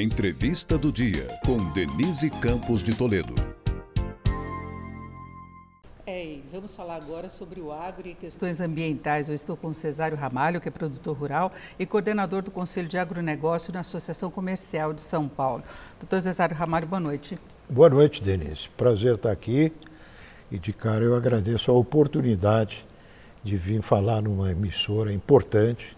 Entrevista do dia com Denise Campos de Toledo. É, vamos falar agora sobre o agro e questões ambientais. Eu estou com o Cesário Ramalho, que é produtor rural e coordenador do Conselho de Agronegócio na Associação Comercial de São Paulo. Doutor Cesário Ramalho, boa noite. Boa noite, Denise. Prazer estar aqui. E de cara eu agradeço a oportunidade de vir falar numa emissora importante,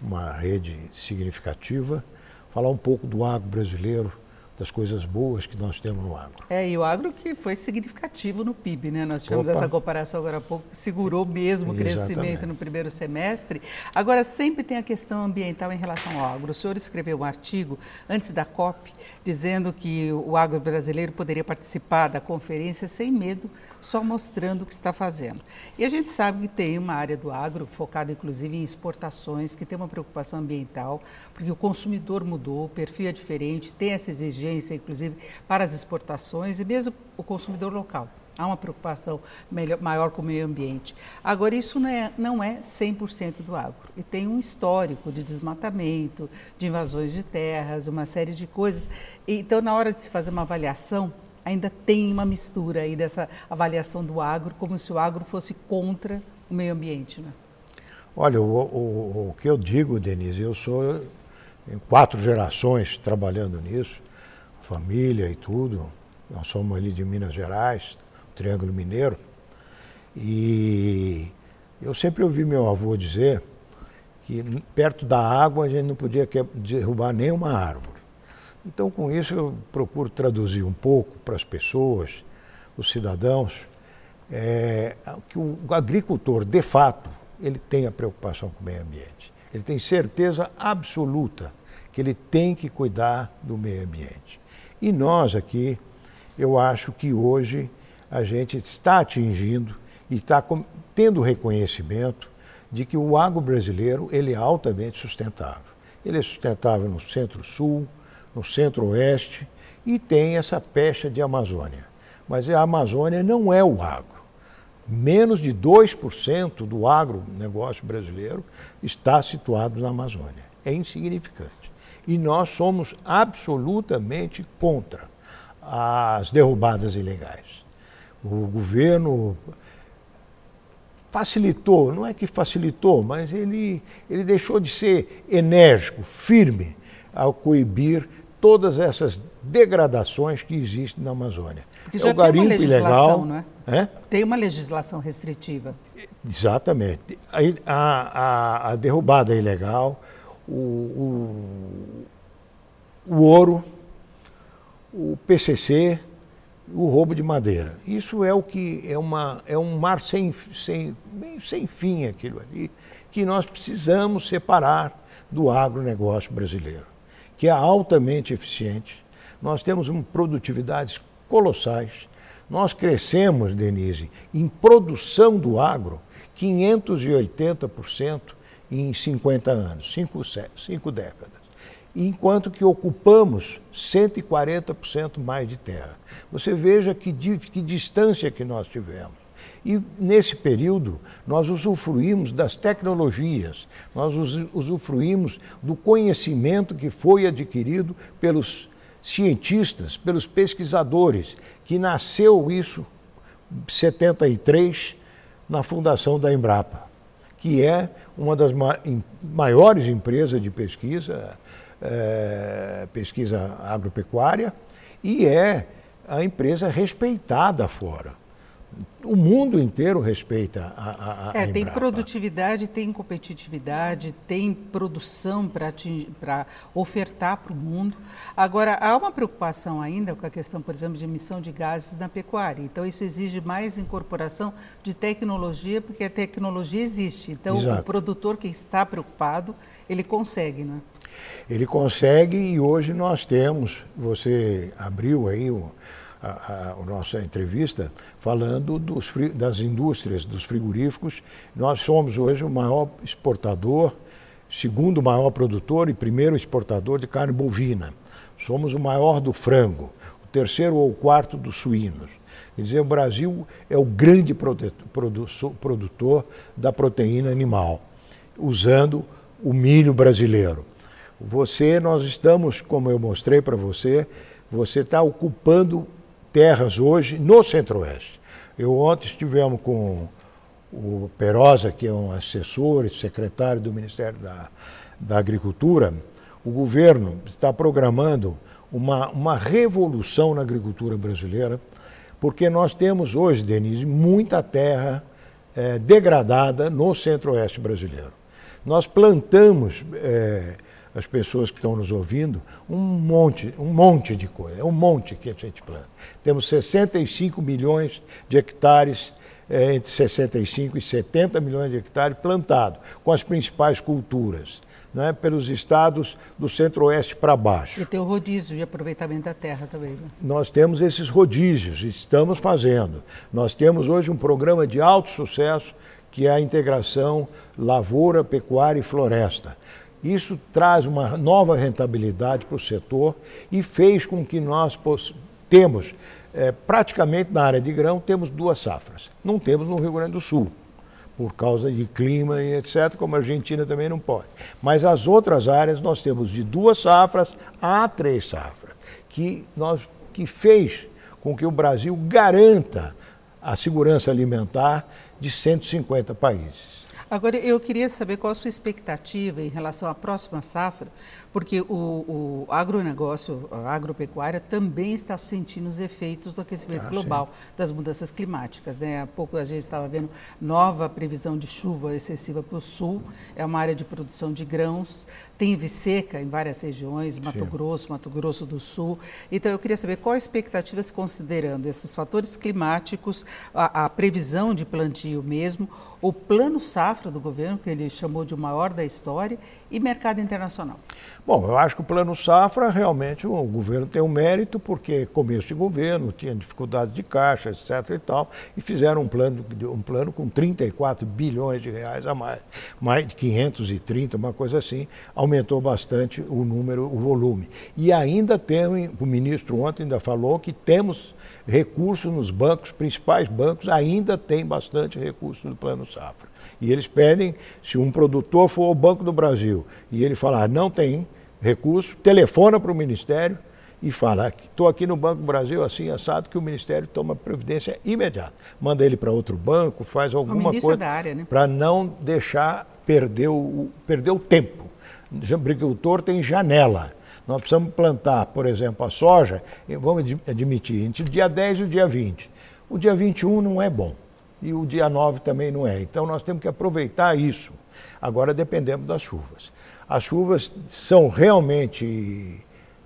uma rede significativa, falar um pouco do agro brasileiro, das coisas boas que nós temos no agro. É, e o agro que foi significativo no PIB, né? Nós tivemos Opa. essa comparação agora há pouco, segurou mesmo o crescimento no primeiro semestre. Agora, sempre tem a questão ambiental em relação ao agro. O senhor escreveu um artigo antes da COP, dizendo que o agro brasileiro poderia participar da conferência sem medo, só mostrando o que está fazendo. E a gente sabe que tem uma área do agro focada inclusive em exportações, que tem uma preocupação ambiental, porque o consumidor mudou, o perfil é diferente, tem essa exigência inclusive, para as exportações e mesmo o consumidor local. Há uma preocupação melhor, maior com o meio ambiente. Agora, isso não é, não é 100% do agro. E tem um histórico de desmatamento, de invasões de terras, uma série de coisas. Então, na hora de se fazer uma avaliação, ainda tem uma mistura aí dessa avaliação do agro, como se o agro fosse contra o meio ambiente. Né? Olha, o, o, o que eu digo, Denise, eu sou em quatro gerações trabalhando nisso família e tudo. Nós somos ali de Minas Gerais, Triângulo Mineiro. E eu sempre ouvi meu avô dizer que perto da água a gente não podia derrubar nenhuma árvore. Então, com isso, eu procuro traduzir um pouco para as pessoas, os cidadãos, é, que o agricultor, de fato, ele tem a preocupação com o meio ambiente. Ele tem certeza absoluta que ele tem que cuidar do meio ambiente. E nós aqui, eu acho que hoje a gente está atingindo e está tendo reconhecimento de que o agro brasileiro ele é altamente sustentável. Ele é sustentável no centro-sul, no centro-oeste e tem essa pecha de Amazônia. Mas a Amazônia não é o agro. Menos de 2% do agronegócio brasileiro está situado na Amazônia. É insignificante e nós somos absolutamente contra as derrubadas ilegais. O governo facilitou, não é que facilitou, mas ele, ele deixou de ser enérgico, firme ao coibir todas essas degradações que existem na Amazônia. Porque já é o garimpo tem uma legislação, ilegal, não é? é? Tem uma legislação restritiva. Exatamente. A, a, a derrubada ilegal, o, o, o ouro, o PCC, o roubo de madeira. Isso é o que é, uma, é um mar sem, sem, sem fim aquilo ali, que nós precisamos separar do agronegócio brasileiro, que é altamente eficiente. Nós temos uma produtividades colossais. Nós crescemos, Denise, em produção do agro 580% em 50 anos, cinco, cinco décadas. Enquanto que ocupamos 140% mais de terra. Você veja que, que distância que nós tivemos. E nesse período, nós usufruímos das tecnologias, nós usufruímos do conhecimento que foi adquirido pelos cientistas, pelos pesquisadores, que nasceu isso em 73 na fundação da Embrapa que é uma das maiores empresas de pesquisa, é, pesquisa agropecuária, e é a empresa respeitada fora o mundo inteiro respeita a, a, é, a tem produtividade, tem competitividade, tem produção para ofertar para o mundo. Agora, há uma preocupação ainda com a questão, por exemplo, de emissão de gases na pecuária. Então, isso exige mais incorporação de tecnologia, porque a tecnologia existe. Então, Exato. o produtor que está preocupado, ele consegue, não é? Ele consegue e hoje nós temos, você abriu aí o a, a, nossa entrevista falando dos, das indústrias, dos frigoríficos. Nós somos hoje o maior exportador, segundo maior produtor e primeiro exportador de carne bovina. Somos o maior do frango, o terceiro ou quarto dos suínos. Quer dizer, o Brasil é o grande produtor da proteína animal, usando o milho brasileiro. Você, nós estamos, como eu mostrei para você, você está ocupando terras hoje no Centro-Oeste. Eu ontem estivemos com o Perosa, que é um assessor e secretário do Ministério da, da Agricultura. O governo está programando uma, uma revolução na agricultura brasileira, porque nós temos hoje, Denise, muita terra é, degradada no centro-oeste brasileiro. Nós plantamos, é, as pessoas que estão nos ouvindo, um monte, um monte de coisa, é um monte que a gente planta. Temos 65 milhões de hectares é, entre 65 e 70 milhões de hectares plantados, com as principais culturas né, pelos estados do centro-oeste para baixo. E tem o rodízio de aproveitamento da terra também. Né? Nós temos esses rodízios, estamos fazendo. Nós temos hoje um programa de alto sucesso que é a integração lavoura, pecuária e floresta. Isso traz uma nova rentabilidade para o setor e fez com que nós temos, é, praticamente na área de grão, temos duas safras. Não temos no Rio Grande do Sul por causa de clima e etc., como a Argentina também não pode. Mas as outras áreas nós temos de duas safras a três safras, que, nós, que fez com que o Brasil garanta a segurança alimentar de 150 países. Agora, eu queria saber qual a sua expectativa em relação à próxima safra, porque o, o agronegócio, a agropecuária, também está sentindo os efeitos do aquecimento ah, global, sim. das mudanças climáticas. Né? Há pouco a gente estava vendo nova previsão de chuva excessiva para o sul, é uma área de produção de grãos, teve seca em várias regiões, Mato sim. Grosso, Mato Grosso do Sul. Então, eu queria saber qual a expectativa, se considerando esses fatores climáticos, a, a previsão de plantio mesmo, o plano safra do governo, que ele chamou de o maior da história, e mercado internacional? Bom, eu acho que o plano safra realmente o governo tem um mérito, porque começo de governo, tinha dificuldade de caixa, etc. e tal, e fizeram um plano, um plano com 34 bilhões de reais a mais, mais de 530, uma coisa assim, aumentou bastante o número, o volume. E ainda tem, o ministro ontem ainda falou que temos recursos nos bancos, principais bancos ainda tem bastante recurso do Plano Safra. E eles pedem, se um produtor for ao Banco do Brasil e ele falar não tem recurso, telefona para o Ministério e fala que estou aqui no Banco do Brasil assim assado que o Ministério toma providência imediata. Manda ele para outro banco, faz alguma coisa né? para não deixar perder o, perder o tempo. O agricultor tem janela nós precisamos plantar, por exemplo, a soja, vamos admitir, entre o dia 10 e o dia 20. O dia 21 não é bom e o dia 9 também não é. Então nós temos que aproveitar isso. Agora dependemos das chuvas. As chuvas são realmente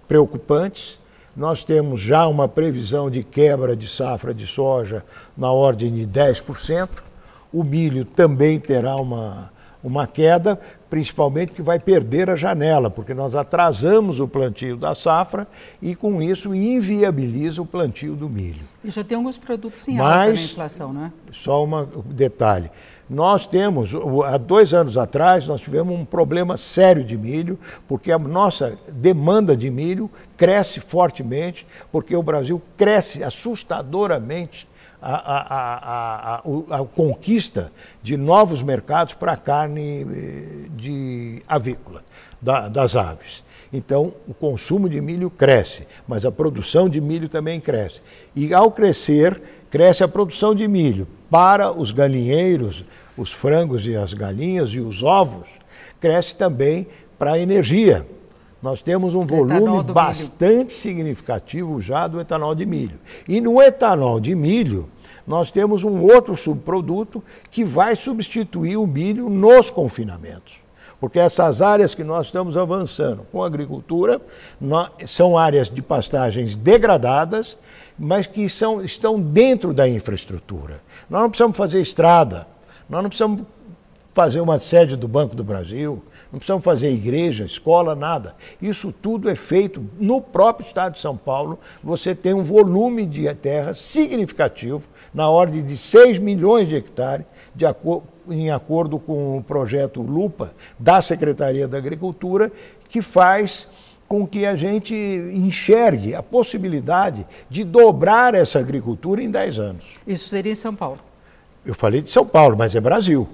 preocupantes. Nós temos já uma previsão de quebra de safra de soja na ordem de 10%. O milho também terá uma, uma queda, principalmente que vai perder a janela, porque nós atrasamos o plantio da safra e com isso inviabiliza o plantio do milho. E já tem alguns produtos em alta na inflação, não é? Só um detalhe. Nós temos, há dois anos atrás, nós tivemos um problema sério de milho, porque a nossa demanda de milho cresce fortemente, porque o Brasil cresce assustadoramente a, a, a, a, conquista de novos mercados para a carne eh, de avícola, da, das aves. Então, o consumo de milho cresce, mas a produção de milho também cresce. E ao crescer, cresce a produção de milho para os galinheiros, os frangos e as galinhas e os ovos, cresce também para a energia. Nós temos um volume bastante milho. significativo já do etanol de milho. E no etanol de milho, nós temos um outro subproduto que vai substituir o milho nos confinamentos. Porque essas áreas que nós estamos avançando com a agricultura são áreas de pastagens degradadas, mas que são, estão dentro da infraestrutura. Nós não precisamos fazer estrada, nós não precisamos fazer uma sede do Banco do Brasil, não precisamos fazer igreja, escola, nada. Isso tudo é feito no próprio estado de São Paulo. Você tem um volume de terra significativo, na ordem de 6 milhões de hectares, de acordo em acordo com o projeto Lupa da Secretaria da Agricultura, que faz com que a gente enxergue a possibilidade de dobrar essa agricultura em 10 anos. Isso seria em São Paulo? Eu falei de São Paulo, mas é Brasil.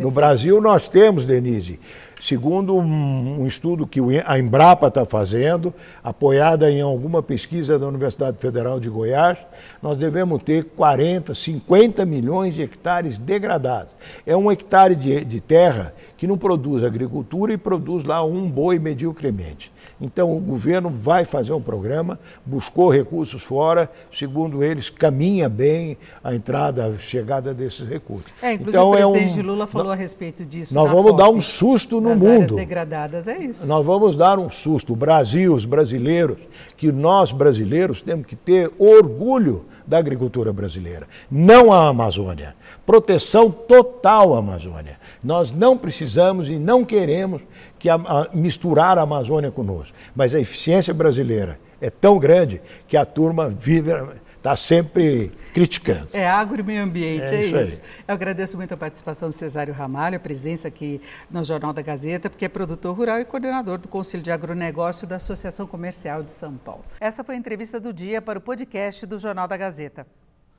No Brasil nós temos, Denise, segundo um, um estudo que a Embrapa está fazendo, apoiada em alguma pesquisa da Universidade Federal de Goiás, nós devemos ter 40, 50 milhões de hectares degradados. É um hectare de, de terra que não produz agricultura e produz lá um boi mediocremente. Então, o governo vai fazer um programa, buscou recursos fora, segundo eles, caminha bem a entrada, a chegada desses recursos. É, inclusive então, o presidente é um, Lula falou a respeito disso. Nós vamos dar um susto no mundo. Áreas degradadas, é isso. Nós vamos dar um susto. O Brasil, os brasileiros, que nós brasileiros temos que ter orgulho da agricultura brasileira. Não a Amazônia. Proteção total à Amazônia. Nós não precisamos e não queremos que a, a, misturar a Amazônia conosco. Mas a eficiência brasileira é tão grande que a turma vive está sempre criticando. É agro e meio ambiente, é, é isso. Eu agradeço muito a participação do Cesário Ramalho, a presença aqui no Jornal da Gazeta, porque é produtor rural e coordenador do Conselho de Agronegócio da Associação Comercial de São Paulo. Essa foi a entrevista do dia para o podcast do Jornal da Gazeta.